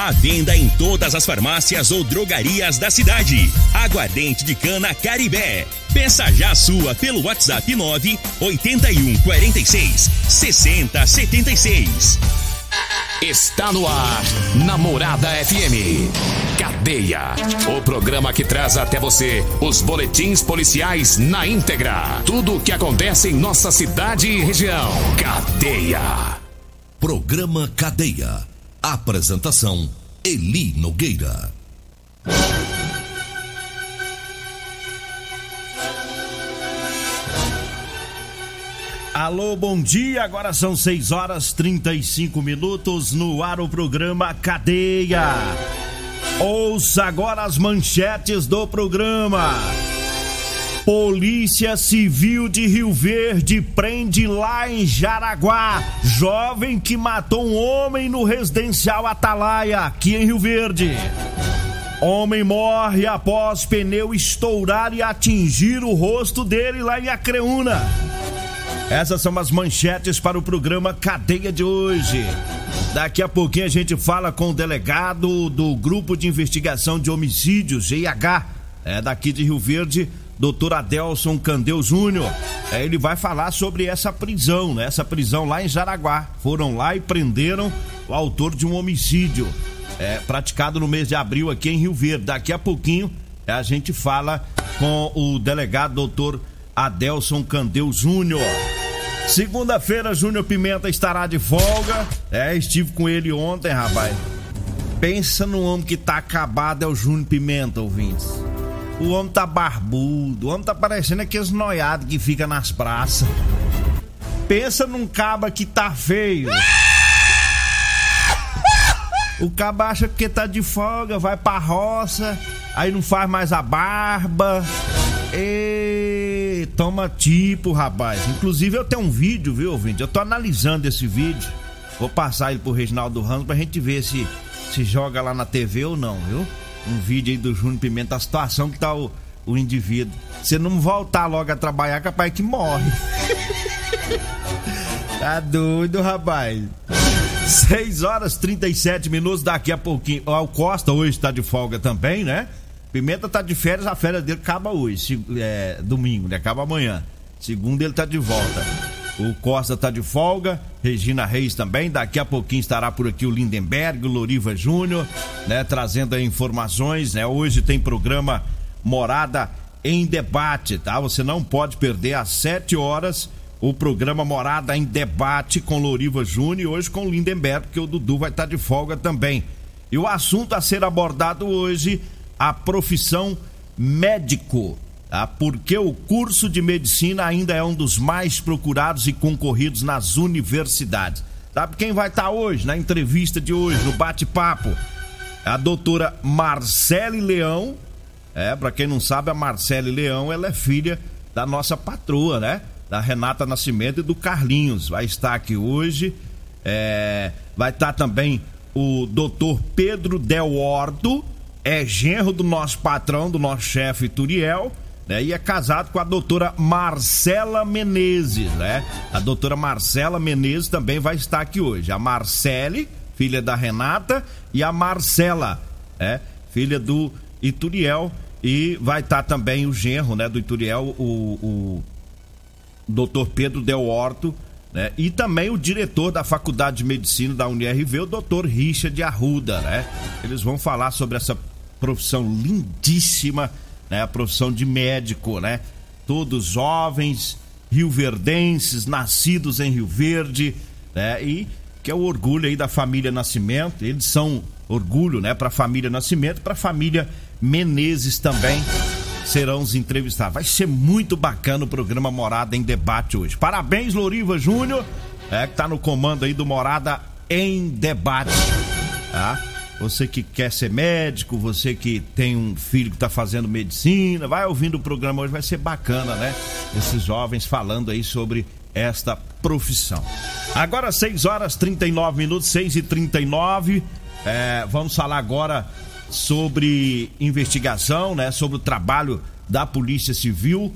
A venda em todas as farmácias ou drogarias da cidade. Aguardente de cana Caribé. Peça já a sua pelo WhatsApp 9 81 46 60 76. Está no ar, Namorada FM. Cadeia. O programa que traz até você os boletins policiais na íntegra. Tudo o que acontece em nossa cidade e região. Cadeia. Programa Cadeia. Apresentação: Eli Nogueira. Alô, bom dia. Agora são 6 horas 35 minutos no ar o programa Cadeia. Ouça agora as manchetes do programa. Polícia Civil de Rio Verde prende lá em Jaraguá jovem que matou um homem no residencial Atalaia, aqui em Rio Verde. Homem morre após pneu estourar e atingir o rosto dele lá em Acreúna. Essas são as manchetes para o programa Cadeia de hoje. Daqui a pouquinho a gente fala com o delegado do Grupo de Investigação de Homicídios, GIH, é daqui de Rio Verde, doutor Adelson Candeu Júnior. É, ele vai falar sobre essa prisão, né? Essa prisão lá em Jaraguá. Foram lá e prenderam o autor de um homicídio é, praticado no mês de abril aqui em Rio Verde. Daqui a pouquinho é, a gente fala com o delegado doutor Adelson Candeu Júnior. Segunda-feira, Júnior Pimenta estará de folga. É, estive com ele ontem, rapaz. Pensa no homem que tá acabado, é o Júnior Pimenta, ouvintes. O homem tá barbudo, o homem tá parecendo aqueles noiados que fica nas praças. Pensa num caba que tá feio. O caba acha que tá de folga, vai pra roça, aí não faz mais a barba. E toma tipo, rapaz. Inclusive eu tenho um vídeo, viu, ouvinte? Eu tô analisando esse vídeo. Vou passar ele pro Reginaldo Ramos pra gente ver se se joga lá na TV ou não, viu? Um vídeo aí do Júnior Pimenta, a situação que tá o, o indivíduo. Se não voltar logo a trabalhar, capaz que morre. tá doido, rapaz. 6 horas 37 minutos, daqui a pouquinho. O Costa hoje tá de folga também, né? Pimenta tá de férias, a férias dele acaba hoje, é, domingo, né? Acaba amanhã. Segundo ele tá de volta. O Costa tá de folga, Regina Reis também. Daqui a pouquinho estará por aqui o Lindenberg, o Loriva Júnior, né? Trazendo informações, né? Hoje tem programa Morada em Debate, tá? Você não pode perder às 7 horas o programa Morada em Debate com Loriva Júnior e hoje com o Lindenberg, porque o Dudu vai estar de folga também. E o assunto a ser abordado hoje a profissão médico, tá? porque o curso de medicina ainda é um dos mais procurados e concorridos nas universidades. Sabe quem vai estar hoje, na entrevista de hoje, no bate-papo? A doutora Marcele Leão. É, para quem não sabe, a Marcele Leão, ela é filha da nossa patroa, né? Da Renata Nascimento e do Carlinhos. Vai estar aqui hoje. É, vai estar também o doutor Pedro Del Ordo, é genro do nosso patrão, do nosso chefe Turiel, né? E é casado com a doutora Marcela Menezes, né? A doutora Marcela Menezes também vai estar aqui hoje. A Marcele, filha da Renata, e a Marcela, é, filha do Ituriel. E vai estar também o genro, né, do Ituriel, o, o doutor Pedro Del Horto, né? E também o diretor da Faculdade de Medicina da UniRV, o doutor Richard Arruda, né? Eles vão falar sobre essa profissão lindíssima, né? A profissão de médico, né? Todos jovens, rioverdenses, nascidos em Rio Verde, né? E que é o orgulho aí da família Nascimento. Eles são orgulho, né? Para a família Nascimento, para a família Menezes também serão os entrevistados. Vai ser muito bacana o programa Morada em Debate hoje. Parabéns, Loriva Júnior. é, que tá no comando aí do Morada em Debate, tá? Você que quer ser médico, você que tem um filho que está fazendo medicina, vai ouvindo o programa hoje, vai ser bacana, né? Esses jovens falando aí sobre esta profissão. Agora 6 horas 39 minutos, 6 e 39 é, Vamos falar agora sobre investigação, né? Sobre o trabalho da Polícia Civil.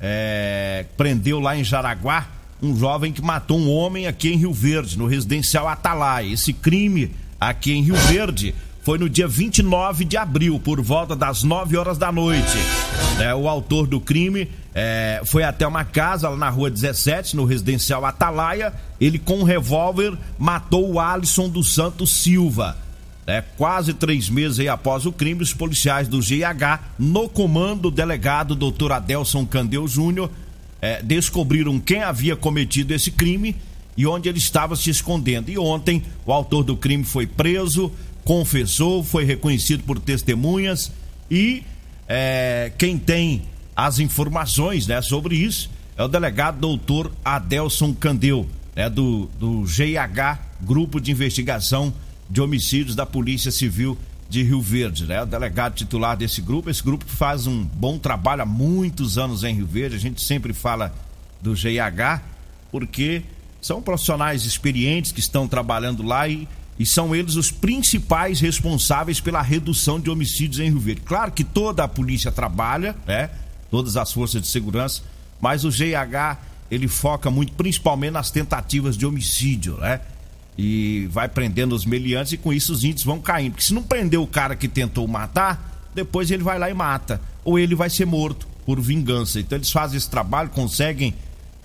É, prendeu lá em Jaraguá um jovem que matou um homem aqui em Rio Verde, no residencial Atalaia. Esse crime aqui em Rio Verde foi no dia 29 de abril, por volta das 9 horas da noite. É, o autor do crime é, foi até uma casa lá na rua 17, no residencial Atalaia. Ele, com um revólver, matou o Alisson dos Santos Silva. É, quase três meses após o crime, os policiais do GH, no comando do delegado Dr. Adelson Candeu Júnior, é, descobriram quem havia cometido esse crime e onde ele estava se escondendo. E ontem, o autor do crime foi preso, confessou, foi reconhecido por testemunhas e é, quem tem as informações né, sobre isso é o delegado doutor Adelson Candeu, né, do, do GH, Grupo de Investigação de Homicídios da Polícia Civil de Rio Verde, né? O delegado titular desse grupo, esse grupo faz um bom trabalho há muitos anos em Rio Verde, a gente sempre fala do GH, porque são profissionais experientes que estão trabalhando lá e, e são eles os principais responsáveis pela redução de homicídios em Rio Verde. Claro que toda a polícia trabalha, né? Todas as forças de segurança, mas o GH ele foca muito principalmente nas tentativas de homicídio, né? E vai prendendo os meliantes e com isso os índices vão caindo. Porque se não prender o cara que tentou matar, depois ele vai lá e mata. Ou ele vai ser morto por vingança. Então eles fazem esse trabalho, conseguem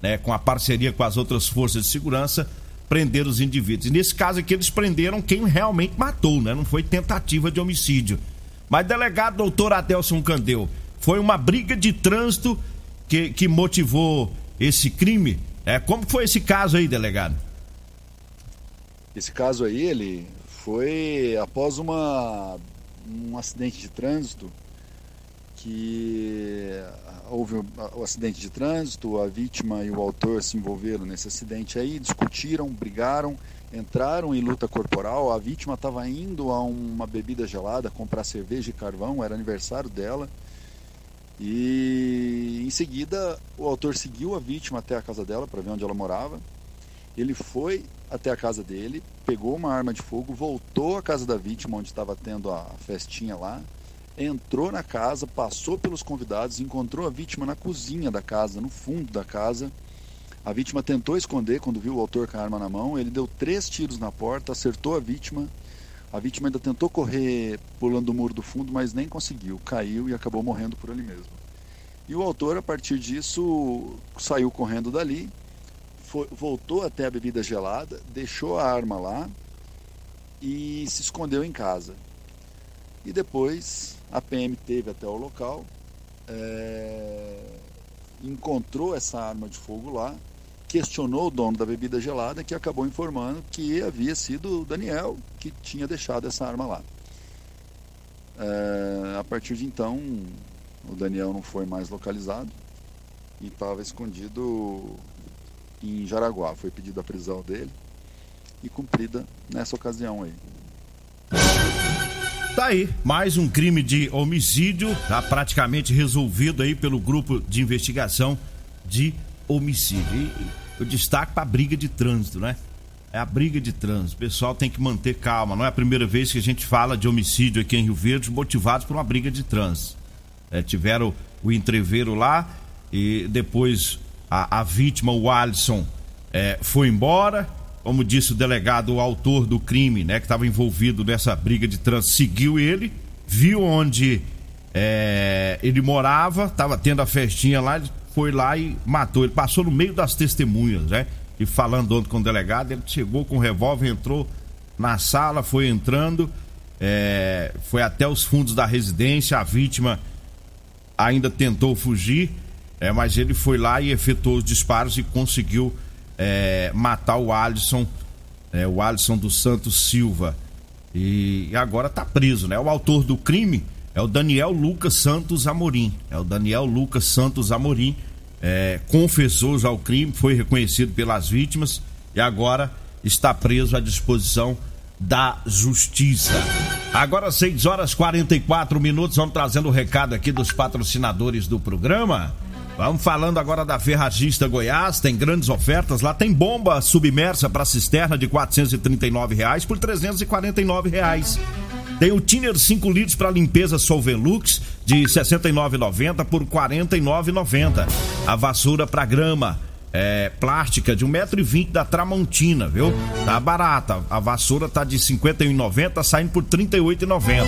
né, com a parceria com as outras forças de segurança, prender os indivíduos. E nesse caso aqui eles prenderam quem realmente matou, né? Não foi tentativa de homicídio. Mas delegado doutor Adelson Candeu, foi uma briga de trânsito que, que motivou esse crime? É, como foi esse caso aí, delegado? Esse caso aí, ele foi após uma, um acidente de trânsito que houve o acidente de trânsito, a vítima e o autor se envolveram nesse acidente aí, discutiram, brigaram, entraram em luta corporal. A vítima estava indo a uma bebida gelada comprar cerveja e carvão, era aniversário dela. E em seguida o autor seguiu a vítima até a casa dela para ver onde ela morava. Ele foi até a casa dele, pegou uma arma de fogo, voltou à casa da vítima onde estava tendo a festinha lá entrou na casa, passou pelos convidados, encontrou a vítima na cozinha da casa, no fundo da casa. A vítima tentou esconder quando viu o autor com a arma na mão. Ele deu três tiros na porta, acertou a vítima. A vítima ainda tentou correr pulando o muro do fundo, mas nem conseguiu. Caiu e acabou morrendo por ali mesmo. E o autor, a partir disso, saiu correndo dali, foi, voltou até a bebida gelada, deixou a arma lá e se escondeu em casa. E depois a PM teve até o local, é, encontrou essa arma de fogo lá, questionou o dono da bebida gelada, que acabou informando que havia sido o Daniel que tinha deixado essa arma lá. É, a partir de então, o Daniel não foi mais localizado e estava escondido em Jaraguá. Foi pedida a prisão dele e cumprida nessa ocasião aí. Tá aí, mais um crime de homicídio, tá praticamente resolvido aí pelo grupo de investigação de homicídio. E eu destaco para a briga de trânsito, né? É a briga de trânsito. O pessoal tem que manter calma. Não é a primeira vez que a gente fala de homicídio aqui em Rio Verde, motivados por uma briga de trânsito. É, tiveram o entreveiro lá e depois a, a vítima, o Alisson, é, foi embora como disse o delegado, o autor do crime, né, que estava envolvido nessa briga de trânsito, seguiu ele, viu onde é, ele morava, estava tendo a festinha lá, foi lá e matou. Ele passou no meio das testemunhas, né? E falando ontem com o delegado, ele chegou com o revólver, entrou na sala, foi entrando, é, foi até os fundos da residência, a vítima ainda tentou fugir, é, mas ele foi lá e efetuou os disparos e conseguiu é, matar o Alisson, é, o Alisson dos Santos Silva. E, e agora está preso, né? O autor do crime é o Daniel Lucas Santos Amorim. É o Daniel Lucas Santos Amorim. É, confessou já o crime, foi reconhecido pelas vítimas e agora está preso à disposição da Justiça. Agora 6 horas 44 minutos, vamos trazendo o recado aqui dos patrocinadores do programa. Vamos falando agora da Ferragista Goiás, tem grandes ofertas. Lá tem bomba submersa para cisterna de 439 reais por 349 reais. Tem o Tiner 5 litros para limpeza Solvelux de R$ 69,90 por R$ 49,90. A vassoura para grama é, plástica de 1,20m da Tramontina, viu? Tá barata. A vassoura tá de R$ 51,90, saindo por R$ 38,90.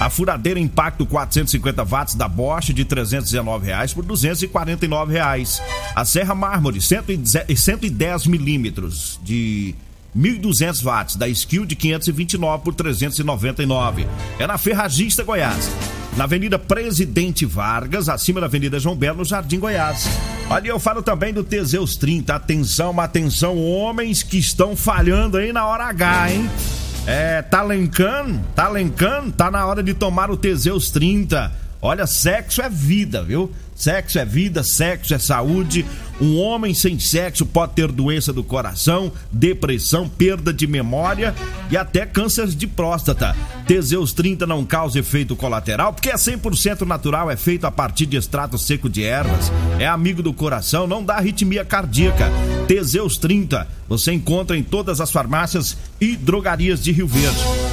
A furadeira Impacto 450 watts da Bosch de 319 reais por 249 reais. A Serra Mármore 110 milímetros de 1.200 watts da Skill de 529 por 399. É na Ferragista Goiás na Avenida Presidente Vargas, acima da Avenida João Belo, no Jardim Goiás. Ali eu falo também do Teseus 30. Atenção, atenção, homens que estão falhando aí na hora H, hein? É, tá lencando, tá lencando, tá na hora de tomar o Teseus 30. Olha, sexo é vida, viu? Sexo é vida, sexo é saúde. Um homem sem sexo pode ter doença do coração, depressão, perda de memória e até câncer de próstata. Teseus 30 não causa efeito colateral porque é 100% natural, é feito a partir de extrato seco de ervas. É amigo do coração, não dá arritmia cardíaca. Teseus 30 você encontra em todas as farmácias e drogarias de Rio Verde.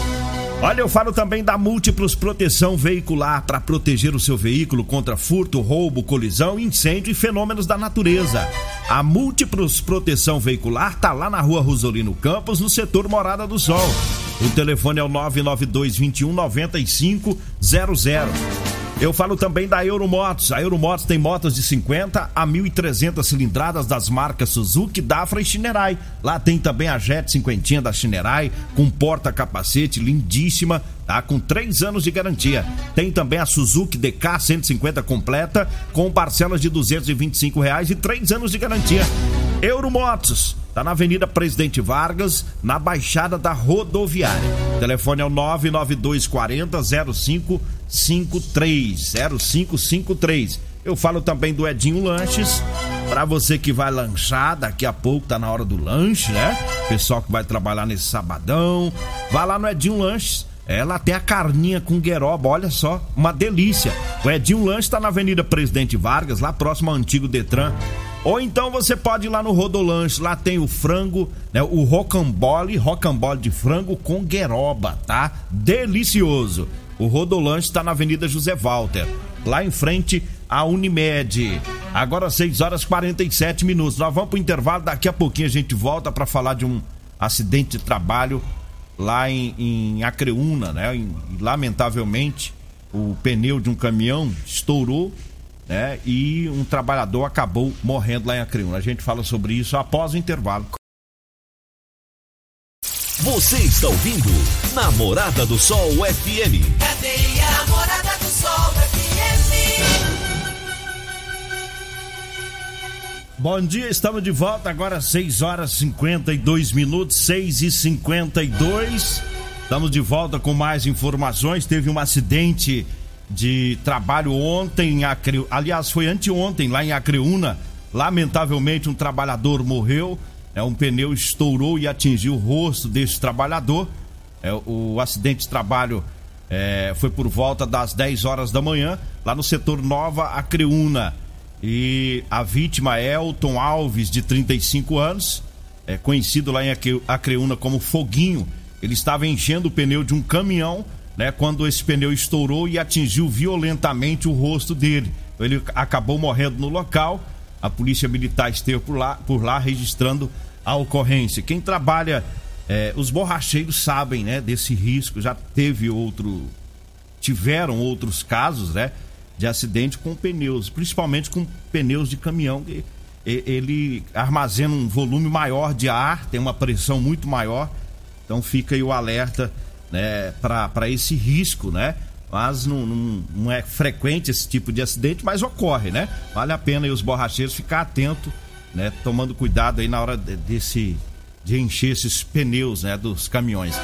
Olha, eu falo também da Múltiplos Proteção Veicular para proteger o seu veículo contra furto, roubo, colisão, incêndio e fenômenos da natureza. A Múltiplos Proteção Veicular tá lá na rua Rosolino Campos, no setor Morada do Sol. O telefone é o 992 21 9500. Eu falo também da Euromotos. A Euromotos tem motos de 50 a 1.300 cilindradas das marcas Suzuki, Dafra e Shinerai. Lá tem também a Jet 50 da Shinerai, com porta-capacete lindíssima, tá? Com 3 anos de garantia. Tem também a Suzuki DK 150 completa, com parcelas de 225 reais e 3 anos de garantia. Euromotos. Tá na Avenida Presidente Vargas, na Baixada da Rodoviária. O telefone é o 99240 0553 0553. Eu falo também do Edinho Lanches, para você que vai lanchar, daqui a pouco tá na hora do lanche, né? Pessoal que vai trabalhar nesse sabadão, vai lá no Edinho Lanches. Ela tem a carninha com gueroba, olha só, uma delícia. O Edinho Lanche tá na Avenida Presidente Vargas, lá próximo ao antigo Detran. Ou então você pode ir lá no Rodolanche, lá tem o frango, né, o rocambole, rocambole de frango com gueroba, tá? Delicioso. O Rodolanche está na Avenida José Walter, lá em frente à Unimed. Agora 6 horas 47 minutos. Nós vamos pro intervalo, daqui a pouquinho a gente volta para falar de um acidente de trabalho lá em, em Acreúna, né? Lamentavelmente, o pneu de um caminhão estourou né? E um trabalhador acabou morrendo lá em Acreúna. A gente fala sobre isso após o intervalo. Você está ouvindo Namorada do Sol FM. Cadê a Namorada do Sol FM? Bom dia, estamos de volta agora 6 horas 52 minutos, 6 e 52 Estamos de volta com mais informações. Teve um acidente de trabalho ontem em Acre... aliás foi anteontem lá em Acreúna. Lamentavelmente um trabalhador morreu. É um pneu estourou e atingiu o rosto desse trabalhador. É, o acidente de trabalho é, foi por volta das 10 horas da manhã lá no setor Nova Acreúna. E a vítima é Elton Alves de 35 anos é conhecido lá em Acreúna como Foguinho. Ele estava enchendo o pneu de um caminhão né, quando esse pneu estourou e atingiu violentamente o rosto dele. Ele acabou morrendo no local. A polícia militar esteve por lá, por lá registrando a ocorrência. Quem trabalha, é, os borracheiros sabem, né, desse risco. Já teve outro, tiveram outros casos, né, de acidente com pneus, principalmente com pneus de caminhão. Ele armazena um volume maior de ar, tem uma pressão muito maior. Então fica aí o alerta né, para esse risco, né? Mas não, não, não, é frequente esse tipo de acidente, mas ocorre, né? Vale a pena os borracheiros ficar atento, né? Tomando cuidado aí na hora desse de encher esses pneus, né, dos caminhões.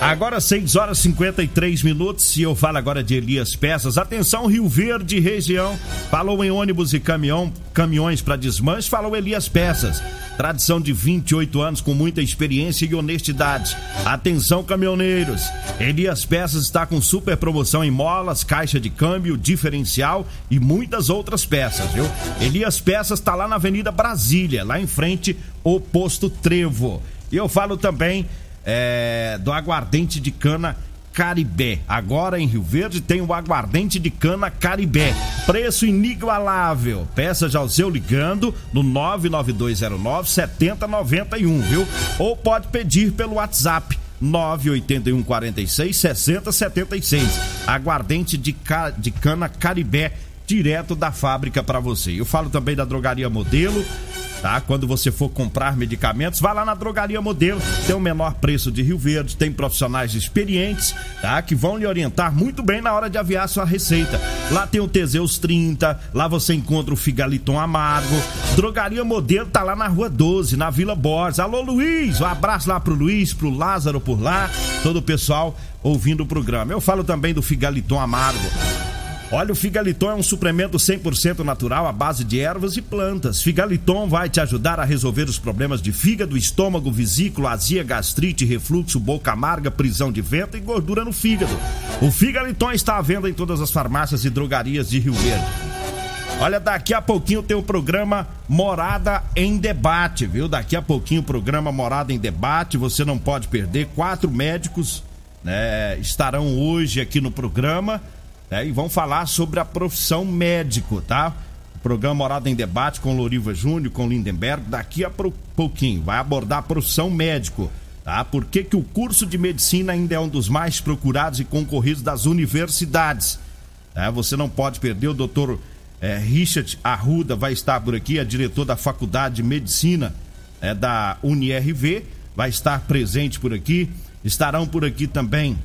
Agora 6 horas e 53 minutos e eu falo agora de Elias Peças. Atenção, Rio Verde, região. Falou em ônibus e caminhão, caminhões para desmanche, falou Elias Peças. Tradição de 28 anos com muita experiência e honestidade. Atenção, caminhoneiros. Elias Peças está com super promoção em molas, caixa de câmbio, diferencial e muitas outras peças, viu? Elias Peças está lá na Avenida Brasília, lá em frente ao posto Trevo. E eu falo também é, do aguardente de cana Caribé. Agora em Rio Verde tem o aguardente de cana Caribé. Preço inigualável. Peça já o seu ligando no 99209 7091, viu? Ou pode pedir pelo WhatsApp 981 46 60 76. Aguardente de, ca... de cana Caribé direto da fábrica para você. Eu falo também da drogaria Modelo tá? Quando você for comprar medicamentos, vá lá na Drogaria Modelo, tem o menor preço de Rio Verde, tem profissionais experientes, tá? Que vão lhe orientar muito bem na hora de aviar sua receita. Lá tem o Teseus 30, lá você encontra o Figaliton Amargo. Drogaria Modelo tá lá na Rua 12, na Vila Borges. Alô Luiz, um abraço lá pro Luiz, pro Lázaro por lá, todo o pessoal ouvindo o programa. Eu falo também do Figaliton Amargo. Olha, o Figaliton é um suplemento 100% natural à base de ervas e plantas. Figaliton vai te ajudar a resolver os problemas de fígado, estômago, vesícula, azia, gastrite, refluxo, boca amarga, prisão de vento e gordura no fígado. O Figaliton está à venda em todas as farmácias e drogarias de Rio Verde. Olha, daqui a pouquinho tem o programa Morada em Debate, viu? Daqui a pouquinho o programa Morada em Debate, você não pode perder. Quatro médicos né, estarão hoje aqui no programa né? E vão falar sobre a profissão médico, tá? O programa Morada em Debate com Loriva Júnior, com Lindenberg, daqui a pouquinho vai abordar a profissão médico, tá? Por que, que o curso de medicina ainda é um dos mais procurados e concorridos das universidades? Tá? Você não pode perder, o doutor é, Richard Arruda vai estar por aqui, é diretor da Faculdade de Medicina é, da UniRV, vai estar presente por aqui. Estarão por aqui também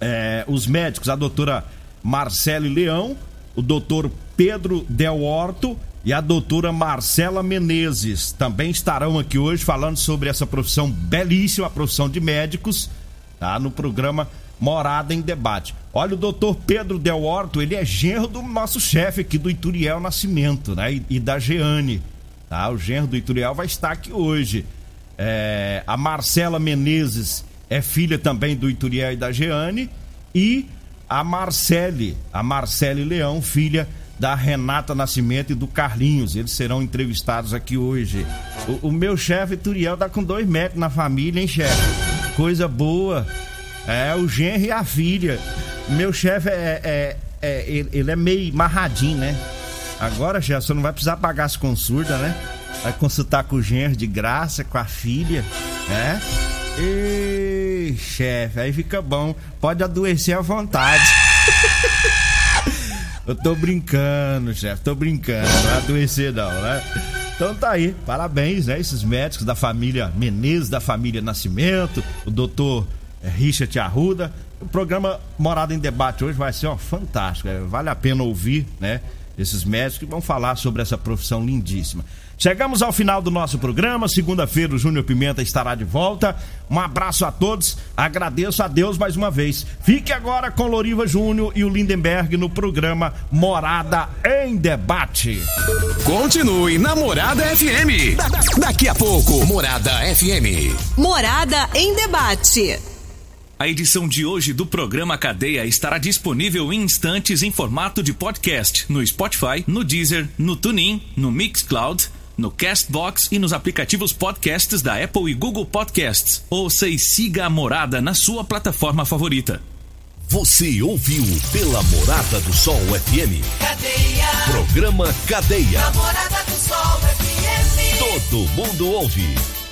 é, os médicos, a doutora Marcele Leão, o doutor Pedro Del Horto e a doutora Marcela Menezes. Também estarão aqui hoje falando sobre essa profissão belíssima, a profissão de médicos, tá? No programa Morada em Debate. Olha, o doutor Pedro Del Horto, ele é genro do nosso chefe aqui do Ituriel Nascimento, né? E, e, da Geane, tá? O genro do Ituriel vai estar aqui hoje. É, a Marcela Menezes é filha também do Ituriel e da Geane. E a Marcele, a Marcele Leão, filha da Renata Nascimento e do Carlinhos. Eles serão entrevistados aqui hoje. O, o meu chefe Turiel tá com dois metros na família, hein, chefe? Coisa boa. É, o genro e a filha. Meu chefe é, é, é ele, ele, é meio marradinho, né? Agora, chefe, você não vai precisar pagar as consultas, né? Vai consultar com o genro de graça, com a filha, né? Chefe, aí fica bom. Pode adoecer à vontade. Eu tô brincando, chefe, tô brincando. Não vai adoecer não, né? Então tá aí, parabéns, né? Esses médicos da família Menezes, da família Nascimento, o doutor eh, Richard Arruda. O programa Morada em Debate hoje vai ser ó, fantástico. É, vale a pena ouvir, né? Esses médicos que vão falar sobre essa profissão lindíssima. Chegamos ao final do nosso programa. Segunda-feira o Júnior Pimenta estará de volta. Um abraço a todos. Agradeço a Deus mais uma vez. Fique agora com Loriva Júnior e o Lindenberg no programa Morada em Debate. Continue na Morada FM. Da daqui a pouco, Morada FM. Morada em Debate. A edição de hoje do programa Cadeia estará disponível em instantes em formato de podcast no Spotify, no Deezer, no TuneIn, no Mixcloud no Castbox e nos aplicativos podcasts da Apple e Google Podcasts. Ouça e siga a Morada na sua plataforma favorita. Você ouviu pela Morada do Sol FM. Cadeia. Programa Cadeia. Namorada do Sol FM. Todo mundo ouve.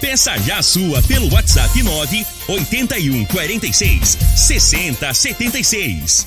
Peça já a sua pelo WhatsApp 9 81 46 60 76.